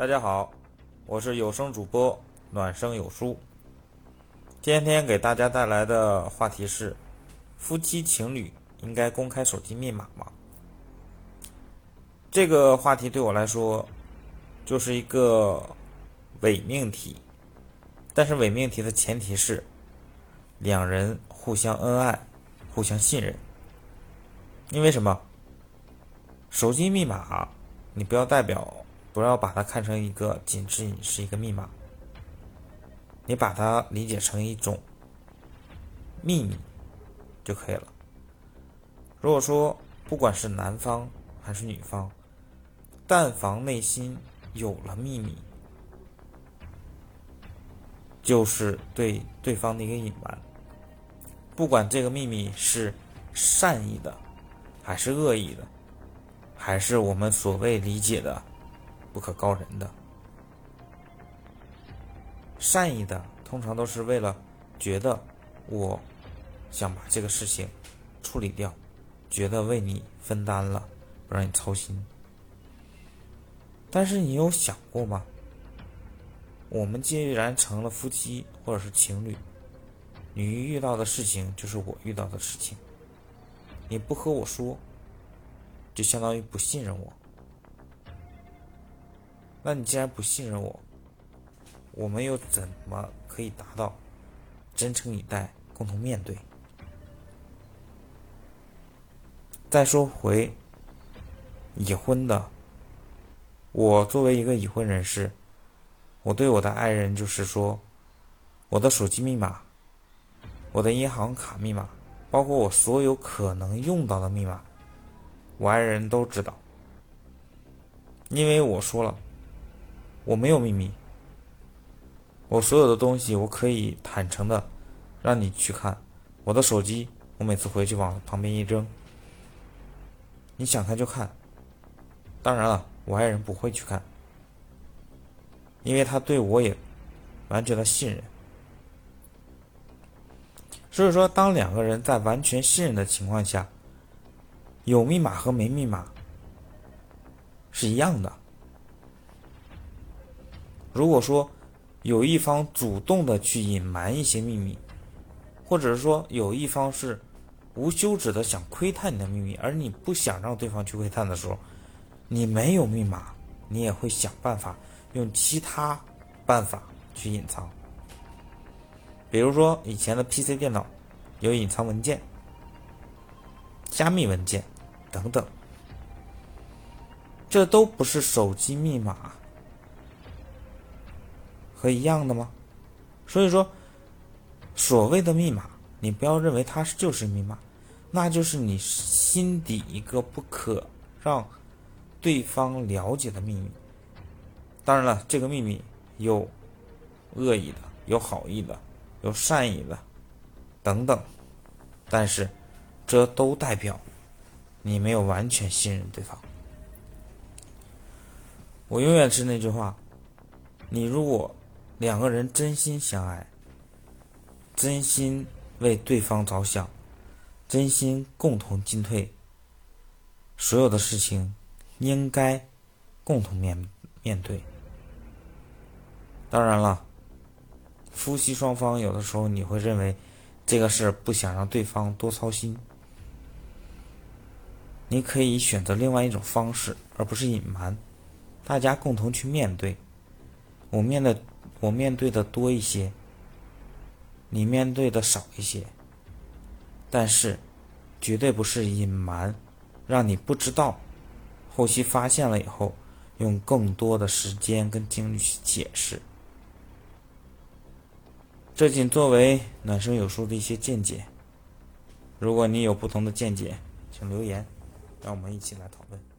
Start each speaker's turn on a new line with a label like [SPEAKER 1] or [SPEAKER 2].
[SPEAKER 1] 大家好，我是有声主播暖声有书。今天给大家带来的话题是：夫妻情侣应该公开手机密码吗？这个话题对我来说就是一个伪命题，但是伪命题的前提是两人互相恩爱、互相信任。因为什么？手机密码，你不要代表。不要把它看成一个仅仅是一个密码，你把它理解成一种秘密就可以了。如果说不管是男方还是女方，但凡内心有了秘密，就是对对方的一个隐瞒。不管这个秘密是善意的，还是恶意的，还是我们所谓理解的。不可告人的，善意的通常都是为了觉得我想把这个事情处理掉，觉得为你分担了，不让你操心。但是你有想过吗？我们既然成了夫妻或者是情侣，你遇到的事情就是我遇到的事情，你不和我说，就相当于不信任我。那你既然不信任我，我们又怎么可以达到真诚以待、共同面对？再说回已婚的，我作为一个已婚人士，我对我的爱人就是说，我的手机密码、我的银行卡密码，包括我所有可能用到的密码，我爱人都知道，因为我说了。我没有秘密，我所有的东西我可以坦诚的让你去看。我的手机，我每次回去往旁边一扔，你想看就看。当然了，我爱人不会去看，因为他对我也完全的信任。所以说，当两个人在完全信任的情况下，有密码和没密码是一样的。如果说有一方主动的去隐瞒一些秘密，或者是说有一方是无休止的想窥探你的秘密，而你不想让对方去窥探的时候，你没有密码，你也会想办法用其他办法去隐藏。比如说以前的 PC 电脑有隐藏文件、加密文件等等，这都不是手机密码。和一样的吗？所以说，所谓的密码，你不要认为它是就是密码，那就是你心底一个不可让对方了解的秘密。当然了，这个秘密有恶意的，有好意的，有善意的，等等。但是，这都代表你没有完全信任对方。我永远是那句话，你如果。两个人真心相爱，真心为对方着想，真心共同进退。所有的事情应该共同面面对。当然了，夫妻双方有的时候你会认为这个事不想让对方多操心，你可以选择另外一种方式，而不是隐瞒，大家共同去面对。我面对。我面对的多一些，你面对的少一些，但是绝对不是隐瞒，让你不知道，后期发现了以后，用更多的时间跟精力去解释。这仅作为暖声有书的一些见解，如果你有不同的见解，请留言，让我们一起来讨论。